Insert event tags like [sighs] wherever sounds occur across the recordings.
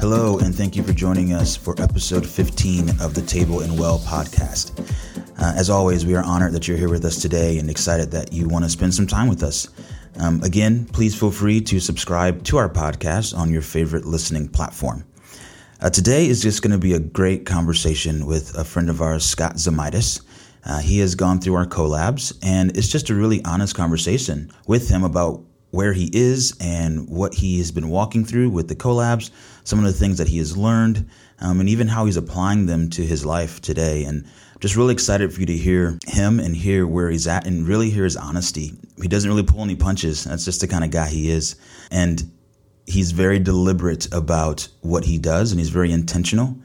Hello, and thank you for joining us for episode 15 of the Table and Well podcast. Uh, as always, we are honored that you're here with us today and excited that you want to spend some time with us. Um, again, please feel free to subscribe to our podcast on your favorite listening platform. Uh, today is just going to be a great conversation with a friend of ours, Scott Zamitis. Uh, he has gone through our collabs, and it's just a really honest conversation with him about where he is and what he has been walking through with the collabs, some of the things that he has learned, um, and even how he's applying them to his life today. And just really excited for you to hear him and hear where he's at and really hear his honesty. He doesn't really pull any punches. That's just the kind of guy he is. And he's very deliberate about what he does and he's very intentional.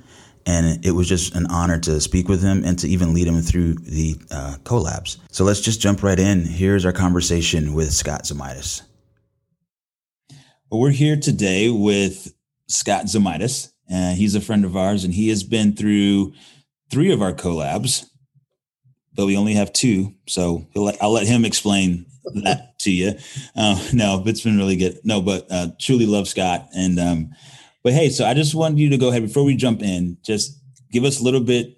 And it was just an honor to speak with him and to even lead him through the uh, collabs. So let's just jump right in. Here's our conversation with Scott Zamitis. We're here today with Scott Zamitis. Uh, he's a friend of ours, and he has been through three of our collabs, but we only have two. So let, I'll let him explain that to you. Uh, no, it's been really good. No, but uh, truly love Scott. And um, but hey, so I just wanted you to go ahead before we jump in. Just give us a little bit.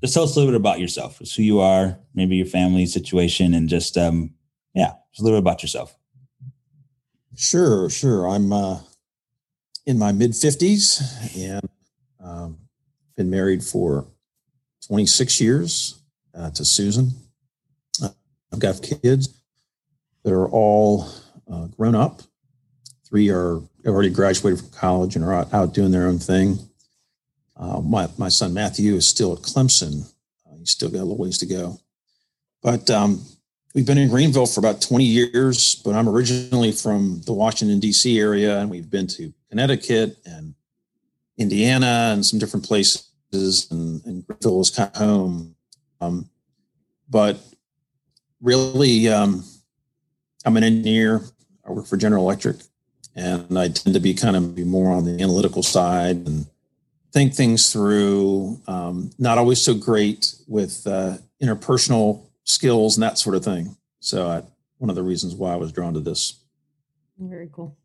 Just tell us a little bit about yourself, just who you are, maybe your family situation, and just um, yeah, just a little bit about yourself. Sure, sure. I'm uh, in my mid 50s and um, been married for 26 years uh, to Susan. Uh, I've got kids that are all uh, grown up. Three are already graduated from college and are out, out doing their own thing. Uh, my, my son Matthew is still at Clemson. Uh, he's still got a little ways to go. But um, We've been in Greenville for about 20 years, but I'm originally from the Washington, D.C. area, and we've been to Connecticut and Indiana and some different places, and, and Greenville is kind of home. Um, but really, um, I'm an engineer. I work for General Electric, and I tend to be kind of be more on the analytical side and think things through. Um, not always so great with uh, interpersonal skills and that sort of thing. So I, one of the reasons why I was drawn to this. Very cool.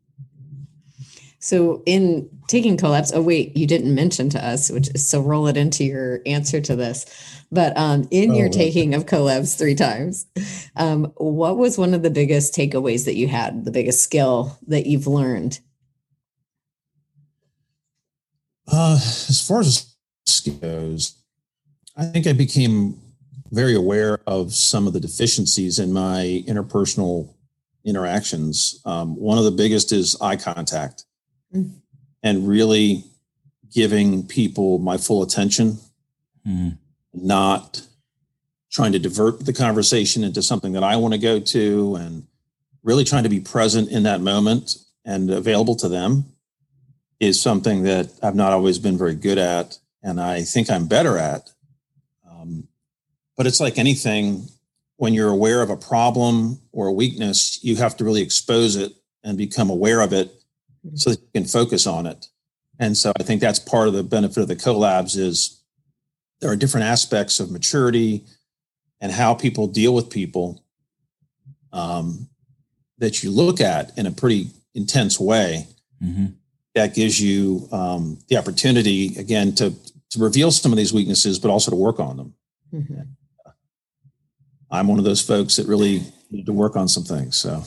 So in taking collabs, oh wait, you didn't mention to us, which is so roll it into your answer to this. But um, in oh, your taking of collabs three times, um, what was one of the biggest takeaways that you had, the biggest skill that you've learned? Uh, as far as goes, I think I became very aware of some of the deficiencies in my interpersonal interactions. Um, one of the biggest is eye contact mm. and really giving people my full attention, mm. not trying to divert the conversation into something that I want to go to and really trying to be present in that moment and available to them is something that I've not always been very good at. And I think I'm better at. But it's like anything when you're aware of a problem or a weakness, you have to really expose it and become aware of it mm-hmm. so that you can focus on it. And so I think that's part of the benefit of the collabs is there are different aspects of maturity and how people deal with people um, that you look at in a pretty intense way. Mm-hmm. That gives you um, the opportunity again to to reveal some of these weaknesses, but also to work on them. Mm-hmm. I'm one of those folks that really need to work on some things. So,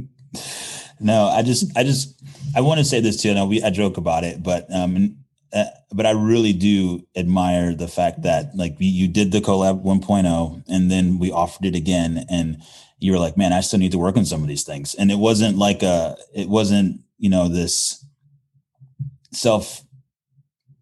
[laughs] no, I just, I just, I want to say this too. I we, I joke about it, but, um, uh, but I really do admire the fact that like you did the collab 1.0 and then we offered it again. And you were like, man, I still need to work on some of these things. And it wasn't like a, it wasn't, you know, this self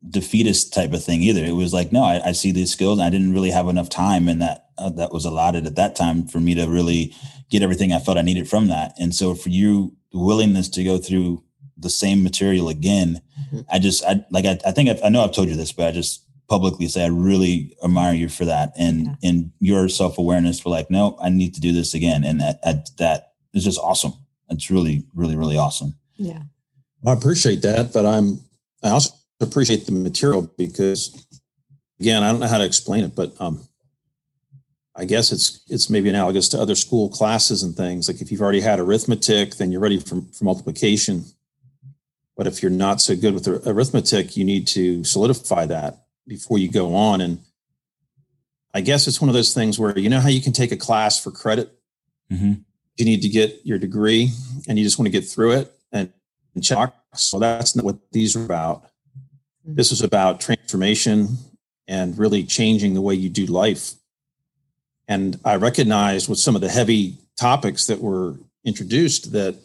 defeatist type of thing either. It was like, no, I, I see these skills. I didn't really have enough time in that uh, that was allotted at that time for me to really get everything I felt I needed from that. And so for you, willingness to go through the same material again, mm-hmm. I just, I like, I, I think I've, i know I've told you this, but I just, publicly say I really admire you for that and yeah. and your self awareness for like, no, I need to do this again, and that, that that is just awesome. It's really, really, really awesome. Yeah, I appreciate that, but I'm I also appreciate the material because again, I don't know how to explain it, but um, I guess it's it's maybe analogous to other school classes and things. Like if you've already had arithmetic, then you're ready for, for multiplication. But if you're not so good with arithmetic, you need to solidify that before you go on. And I guess it's one of those things where you know how you can take a class for credit. Mm-hmm. You need to get your degree, and you just want to get through it and, and check. So that's not what these are about. Mm-hmm. This is about transformation and really changing the way you do life and I recognized with some of the heavy topics that were introduced that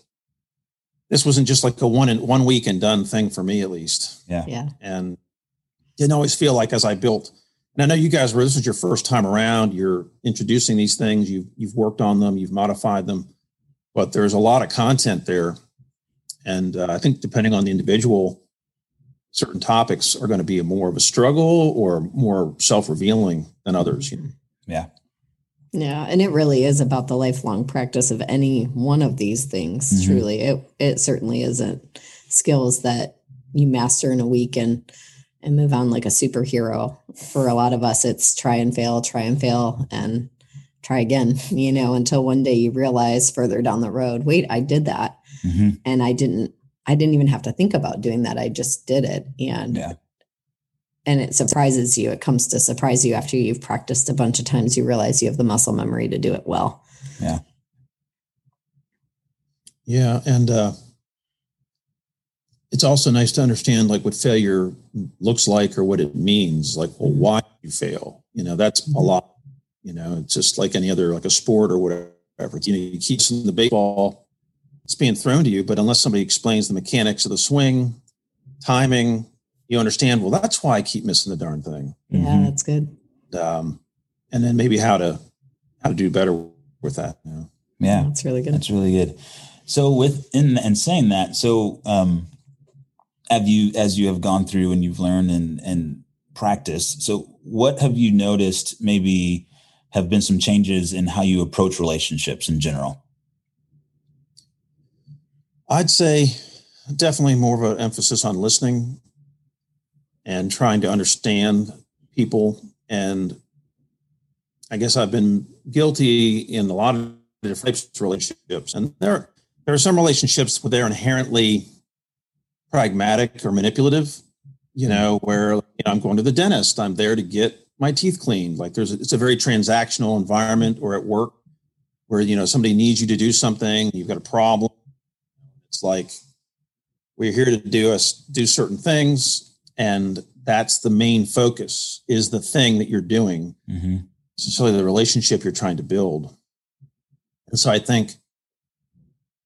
this wasn't just like a one and one week and done thing for me, at least. Yeah. Yeah. And didn't always feel like as I built, and I know you guys were, this was your first time around, you're introducing these things, you've, you've worked on them, you've modified them, but there's a lot of content there. And uh, I think depending on the individual, certain topics are going to be more of a struggle or more self-revealing than others. You know? Yeah. Yeah, and it really is about the lifelong practice of any one of these things. Mm-hmm. Truly, it it certainly isn't skills that you master in a week and and move on like a superhero. For a lot of us, it's try and fail, try and fail, and try again. [laughs] You know, until one day you realize further down the road, wait, I did that, mm-hmm. and I didn't. I didn't even have to think about doing that. I just did it, and yeah and it surprises you. It comes to surprise you after you've practiced a bunch of times. You realize you have the muscle memory to do it well. Yeah. Yeah. And uh, it's also nice to understand like what failure looks like or what it means. Like, well, why you fail? You know, that's a mm-hmm. lot. You know, it's just like any other, like a sport or whatever. You know, you keep the baseball, it's being thrown to you, but unless somebody explains the mechanics of the swing, timing, you understand, well, that's why I keep missing the darn thing. Yeah, mm-hmm. that's good. Um, and then maybe how to how to do better with that. You know? Yeah, that's really good. That's really good. So with in and saying that, so um, have you as you have gone through and you've learned and and practiced. So what have you noticed? Maybe have been some changes in how you approach relationships in general. I'd say definitely more of an emphasis on listening and trying to understand people. And I guess I've been guilty in a lot of different relationships. And there, there are some relationships where they're inherently pragmatic or manipulative, you know, where you know, I'm going to the dentist, I'm there to get my teeth cleaned. Like there's, a, it's a very transactional environment or at work where, you know, somebody needs you to do something, you've got a problem. It's like, we're here to do us do certain things and that's the main focus is the thing that you're doing mm-hmm. essentially the relationship you're trying to build and so i think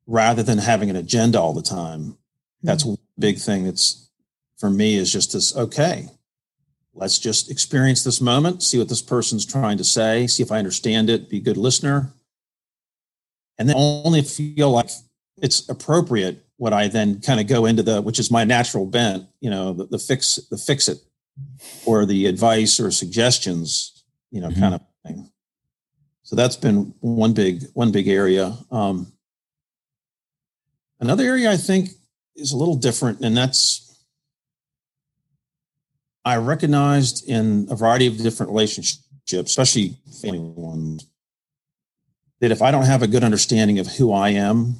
rather than having an agenda all the time that's mm-hmm. one big thing that's for me is just this okay let's just experience this moment see what this person's trying to say see if i understand it be a good listener and then only feel like it's appropriate what I then kind of go into the, which is my natural bent, you know, the, the fix, the fix it, or the advice or suggestions, you know, mm-hmm. kind of thing. So that's been one big, one big area. Um, another area I think is a little different, and that's I recognized in a variety of different relationships, especially family ones, that if I don't have a good understanding of who I am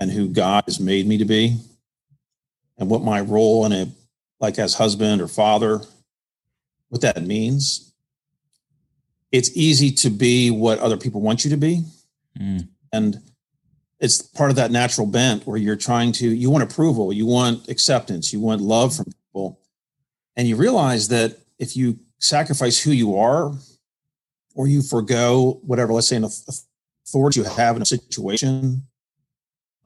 and who God has made me to be and what my role in it, like as husband or father, what that means. It's easy to be what other people want you to be. Mm. And it's part of that natural bent where you're trying to, you want approval, you want acceptance, you want love from people. And you realize that if you sacrifice who you are or you forego whatever, let's say, an authority you have in a situation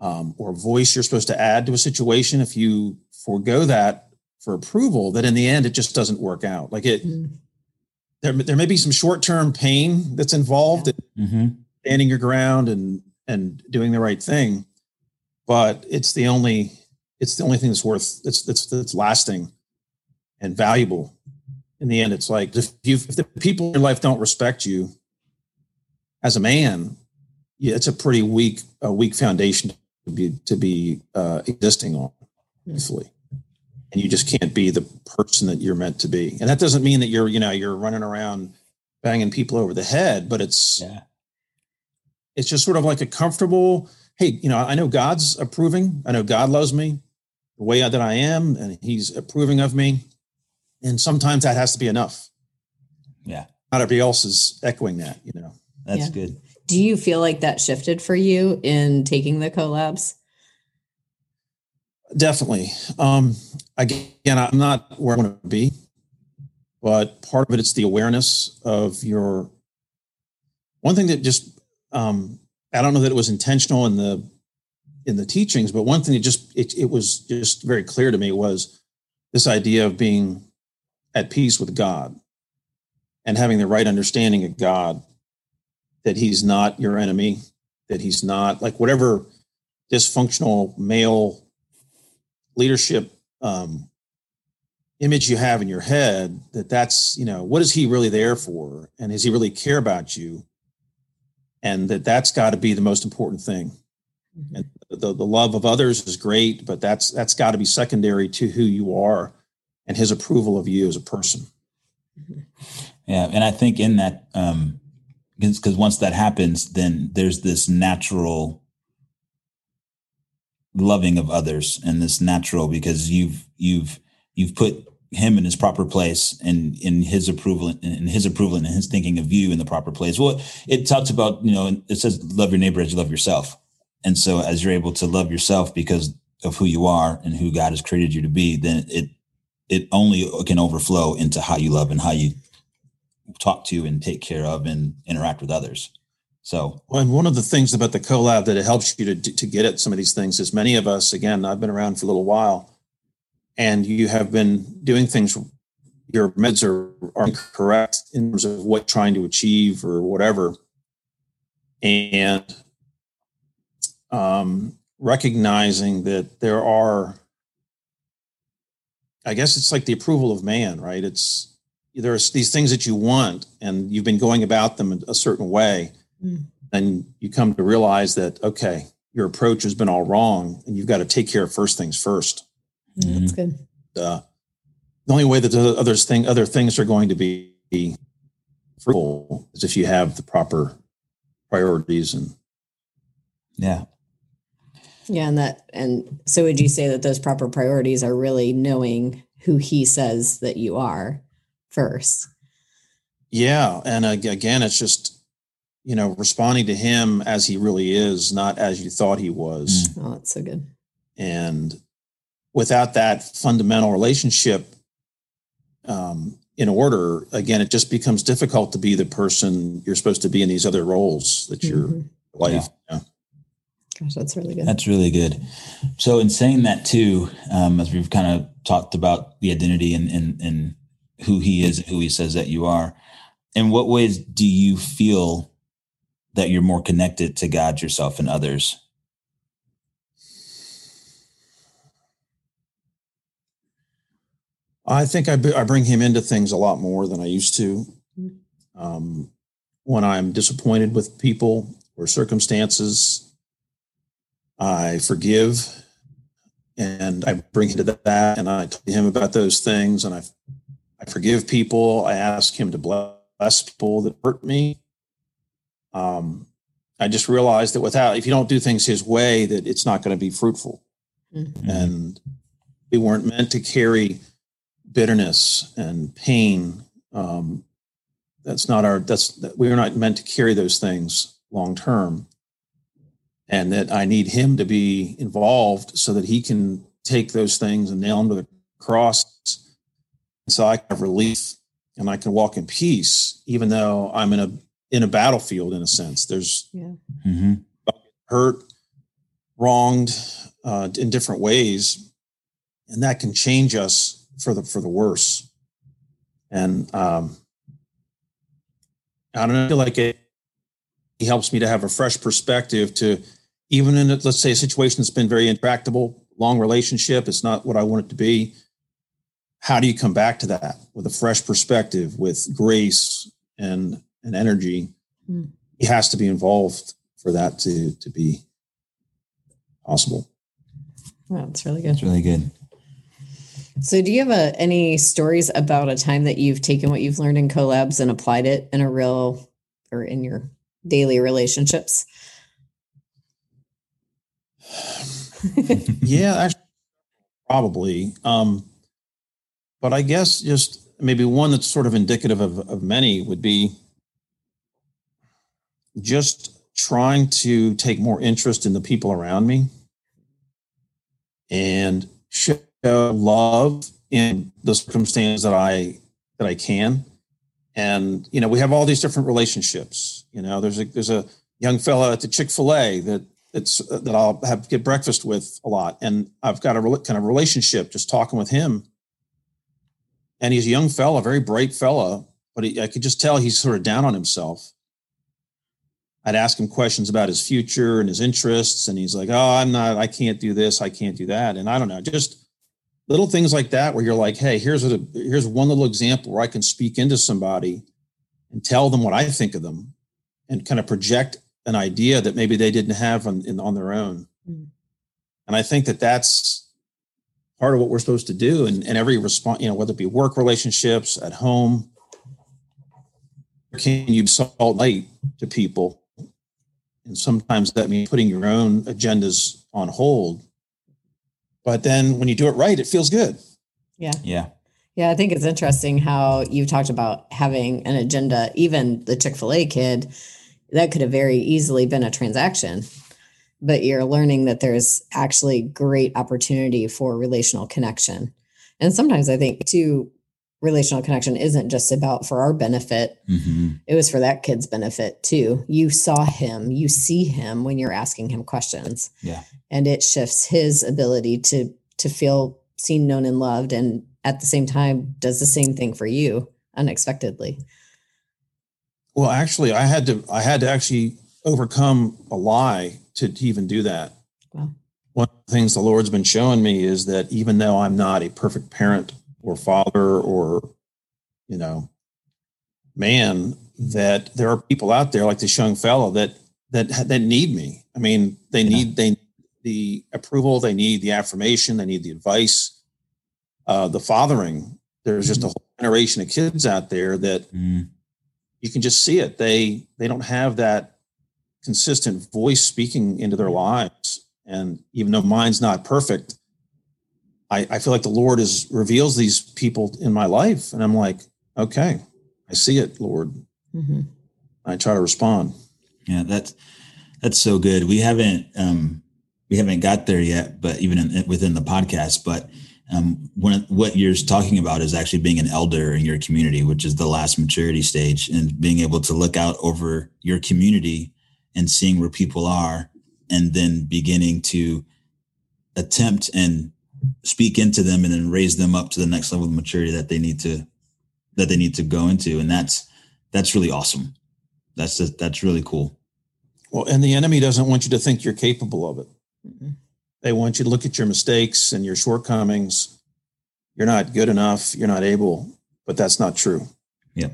um, or voice you're supposed to add to a situation, if you forego that for approval, that in the end it just doesn't work out. Like it, mm-hmm. there there may be some short term pain that's involved yeah. in mm-hmm. standing your ground and and doing the right thing, but it's the only it's the only thing that's worth that's that's that's lasting and valuable in the end, it's like if you if the people in your life don't respect you as a man, yeah, it's a pretty weak a weak foundation to be to be uh, existing on, hopefully. And you just can't be the person that you're meant to be. And that doesn't mean that you're you know you're running around banging people over the head, but it's Yeah. it's just sort of like a comfortable hey you know i know god's approving i know god loves me the way that i am and he's approving of me and sometimes that has to be enough Yeah. not everybody else is echoing that you know That's Yeah. good. Do you feel like that shifted for you in taking the collabs? definitely um again i'm not where i want to be but part of it it's the awareness of your one thing that just um i don't know that it was intentional in the in the teachings but one thing that just it, it was just very clear to me was this idea of being at peace with god and having the right understanding of god that he's not your enemy that he's not like whatever dysfunctional male leadership um, image you have in your head that that's you know what is he really there for? And does he really care about you? And that that's got to be the most important thing. And the, the love of others is great but that's that's got to be secondary to who you are and his approval of you as a person. Yeah, and I think in that, um, because once that happens, then there's this natural loving of others, and this natural because you've you've you've put him in his proper place and in his approval and his approval and his thinking of you in the proper place. Well, it talks about you know it says love your neighbor as you love yourself, and so as you're able to love yourself because of who you are and who God has created you to be, then it it only can overflow into how you love and how you talk to and take care of and interact with others. So Well, and one of the things about the collab that it helps you to to get at some of these things is many of us, again, I've been around for a little while, and you have been doing things. Your meds are are incorrect in terms of what trying to achieve or whatever, and um, recognizing that there are, I guess it's like the approval of man, right? It's there's these things that you want, and you've been going about them a certain way Mm. and you come to realize that okay your approach has been all wrong and you've got to take care of first things first Mm, That's good. uh, the only way that the others thing other things are going to be fruitful is if you have the proper priorities and yeah, Yeah, and that and so would you say that those proper priorities are really knowing who he says that you are first? yeah and again it's just you know responding to him as he really is not as you thought he was Oh, that's so good. and without that fundamental relationship um, in order again it just becomes difficult to be the person you're supposed to be in these other roles that you're Mhm. life yeah. Gosh, that's really good. that's really good. So in saying that too, um, as we've kind of talked about the identity and, and, and who he is and who he says that you are, in what ways do you feel that you're more connected to God, yourself, and others? i think I, b- I bring him into things a lot more than i used to Mm. um, when i'm disappointed with people or circumstances i forgive and i bring him to that and i talk to him about those things and i i forgive people. I ask him to bless people that hurt me. Um, i just realized that without if you don't do things his way that it's not going to be fruitful. Mhm. and we weren't meant to carry bitterness and pain. Um, that's not our that's that we're not meant to carry those things long term. And that i need him to be involved so that he can take those things and nail them to the cross so i have relief and i can walk in peace even though i'm in a in a battlefield in a sense there's Yeah. Mm-hmm. hurt, wronged uh, in different ways, and that can change us for the for the worse. And um, I don't know, I feel like it. He helps me to have a fresh perspective to even in a, let's say a situation that's been very intractable, long relationship. It's not what I want it to be. How do you come back to that with a fresh perspective, with grace and and energy? Mm. He has to be involved for that to to be possible. Wow, that's really good. That's really good. So, do you have a, any stories about a time that you've taken what you've learned in collabs and applied it in a real or in your daily relationships? [sighs] yeah, actually, probably. Um, but I guess just maybe one that's sort of indicative of, of many would be just trying to take more interest in the people around me and show love in the circumstance that I that I can. And you know, we have all these different relationships. You know, there's a there's a young fella at the Chick Fil A that that's that I'll have get breakfast with a lot, and I've got a re- kind of relationship just talking with him. And he's a young fella, very bright fella, but he, I could just tell he's sort of down on himself. I'd ask him questions about his future and his interests, and he's like, "Oh, I'm not. I can't do this. I can't do that." And I don't know, just little things like that, where you're like, "Hey, here's a here's one little example where I can speak into somebody and tell them what I think of them, and kind of project an idea that maybe they didn't have on in, on their own." Mm. And I think that that's part of what we're supposed to do, and, and every response, you know, whether it be work relationships at home, can you salt light to people and sometimes that means putting your own agendas on hold. But then when you do it right, it feels good. Yeah. Yeah. Yeah. I think it's interesting how you talked about having an agenda, even the Chick fil A kid, that could have very easily been a transaction. But you're learning that there's actually great opportunity for relational connection. And sometimes I think too, relational connection isn't just about for our benefit. Mm-hmm. It was for that kid's benefit too. You saw him, you see him when you're asking him questions. Yeah. And it shifts his ability to to feel seen, known, and loved. And at the same time, does the same thing for you unexpectedly. Well, actually, I had to I had to actually overcome a lie to, to even do that. Wow. One of the things the Lord's been showing me is that even though I'm not a perfect parent or father or you know man that there are people out there like this young fellow that that that need me i mean they need yeah. they the approval they need the affirmation they need the advice uh the fathering there's just a mm-hmm. whole generation of kids out there that mm. you can just see it they they don't have that consistent voice speaking into their lives and even though mine's not perfect I, I feel like the Lord is reveals these people in my life, and I'm like, okay, I see it, Lord. Mm-hmm. I try to respond. Yeah, that's that's so good. We haven't um, we haven't got there yet, but even in, within the podcast, but um, when, what you're talking about is actually being an elder in your community, which is the last maturity stage, and being able to look out over your community and seeing where people are, and then beginning to attempt and speak into them and then raise them up to the next level of maturity that they need to that they need to go into. And that's that's really awesome. That's just, that's really cool. Well and the enemy doesn't want you to think you're capable of it. Mm-hmm. they want you to look at your mistakes and your shortcomings. You're not good enough. You're not able but that's not true. Yeah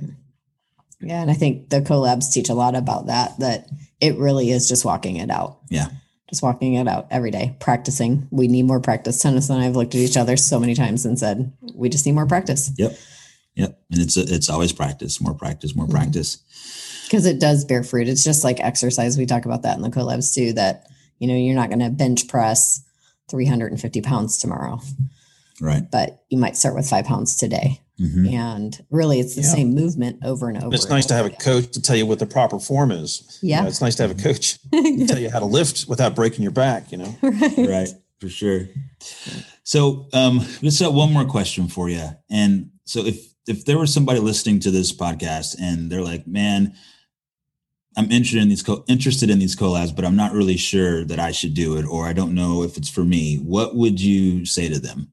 yeah and i think the collabs teach a lot about that that it really is just walking it out yeah just walking it out every day, practicing. We need more practice. Tennyson and I have looked at each other so many times and said, we just need more practice. Yep. Yep. And it's, it's always practice, more practice, more mm-hmm. practice. Because it does bear fruit. It's just like exercise. We talk about that in the collabs too, that, you know, you're not going to bench press 350 pounds tomorrow. Right. But you might start with five pounds today. Mm-hmm. And really, it's the yeah. same movement over and over. It's nice to have a coach to tell you what the proper form is. Yeah. You know, it's nice to have a coach [laughs] to tell you how to lift without breaking your back, you know? [laughs] right. right. For sure. So, um, just uh, one more question for you. And so, if if there was somebody listening to this podcast and they're like, "Man, I'm interested in these co- interested in these collabs, but I'm not really sure that I should do it, or I don't know if it's for me," what would you say to them?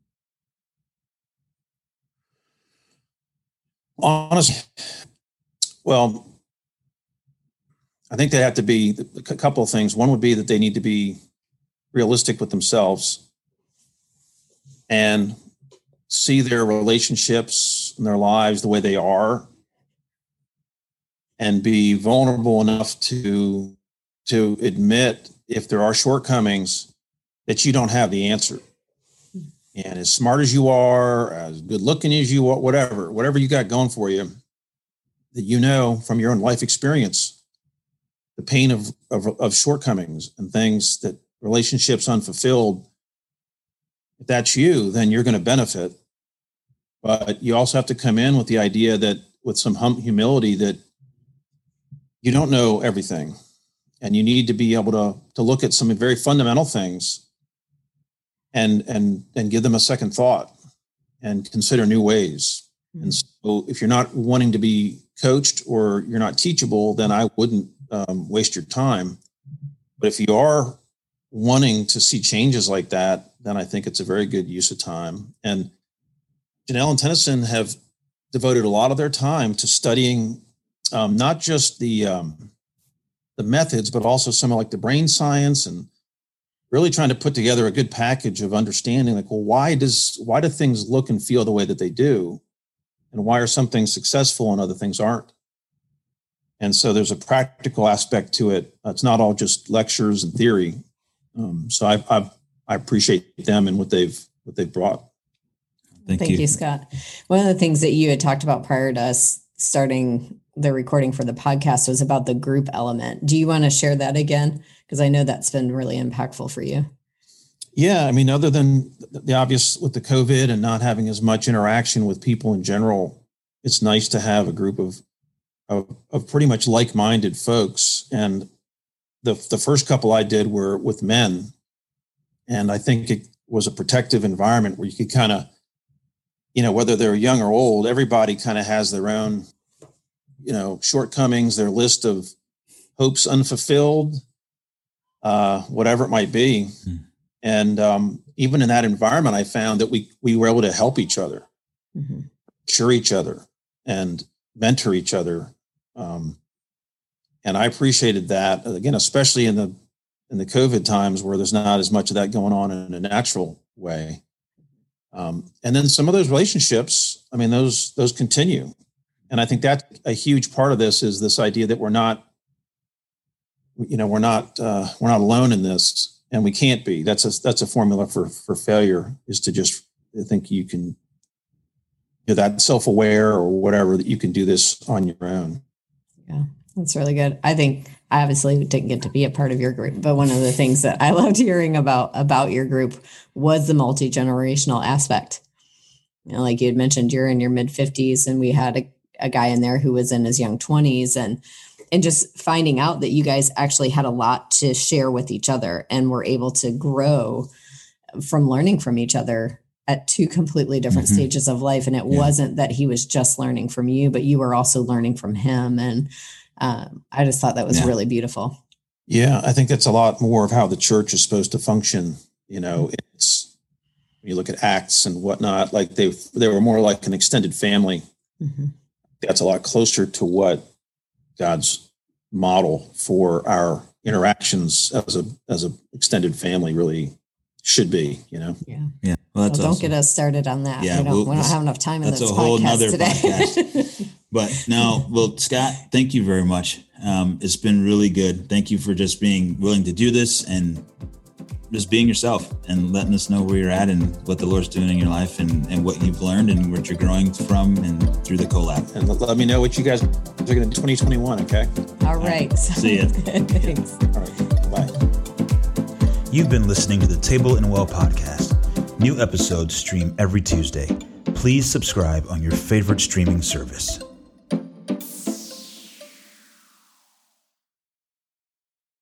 Honestly, well, I think they have to be a couple of things. One would be that they need to be realistic with themselves and see their relationships and their lives the way they are and be vulnerable enough to to admit if there are shortcomings that you don't have the answer and as smart as you are as good looking as you are whatever whatever you got going for you that you know from your own life experience the pain of, of, of shortcomings and things that relationships unfulfilled if that's you then you're going to benefit. But you also have to come in with the idea that with some hum- humility that you don't know everything. And you need to be able to to look at some very fundamental things and and and give them a second thought and consider new ways. And so if you're not wanting to be coached or you're not teachable then i wouldn't um, waste your time. But if you are wanting to see changes like that then i think it's a very good use of time. And janelle and tennyson have devoted a lot of their time to studying um, not just the um, the methods, but also some of like the brain science and really trying to put together a good package of understanding. Like, well, why does why do things look and feel the way that they do, and why are some things successful and other things aren't? And so there's a practical aspect to it. It's not all just lectures and theory. Um, so I, I I appreciate them and what they've what they've brought. Thank, Thank you. you, Scott. One of the things that you had talked about prior to us starting the recording for the podcast was about the group element. Do you want to share that again? Because I know that's been really impactful for you. Yeah, I mean, other than the obvious with the COVID and not having as much interaction with people in general, it's nice to have a group of of, of pretty much like-minded folks. And the the first couple I did were with men, and I think it was a protective environment where you could kind of, you know, whether they're young or old, everybody kind of has their own you know shortcomings, their list of hopes unfulfilled, uh, whatever it might be. Hmm. And um, even in that environment, I found that we we were able to help each other, mm-hmm. cure each other, and mentor each other. Um, and I appreciated that again, especially in the in the COVID times where there's not as much of that going on in a natural way. Um, and then some of those relationships, I mean, those those continue and I think that's a huge part of this is this idea that we're not, you know, we're not uh, we're not alone in this, and we can't be. That's a that's a formula for for failure is to just think you can, you know, that self aware or whatever that you can do this on your own. Yeah, that's really good. I think I obviously didn't get to be a part of your group, but one of the things that I [laughs] loved hearing about about your group was the multi generational aspect. You know, like you had mentioned, you're in your mid 50s, and we had a a guy in there who was in his young 20s and and just finding out that you guys actually had a lot to share with each other and were able to grow from learning from each other at two completely different mm-hmm. stages of life and it yeah. wasn't that he was just learning from you but you were also learning from him and um, i just thought that was yeah. really beautiful yeah i think that's a lot more of how the church is supposed to function you know it's when you look at acts and whatnot like they they were more like an extended family mm-hmm that's a lot closer to what God's model for our interactions as a as a extended family really should be. You know. Yeah. Yeah. Well, well don't awesome. get us started on that. Yeah, we don't, we'll, we don't have enough time in this a whole podcast today. Podcast. [laughs] but no, well, Scott, thank you very much. Um, it's been really good. Thank you for just being willing to do this and just being yourself and letting us know where you're at and what the Lord's doing in your life and, and what you've learned and what you're growing from and through the collab. And let me know what you guys are going to 2021, okay? All right. See you. [laughs] Thanks. All right. Bye. You've been listening to the Table and Well podcast. New episodes stream every Tuesday. Please subscribe on your favorite streaming service.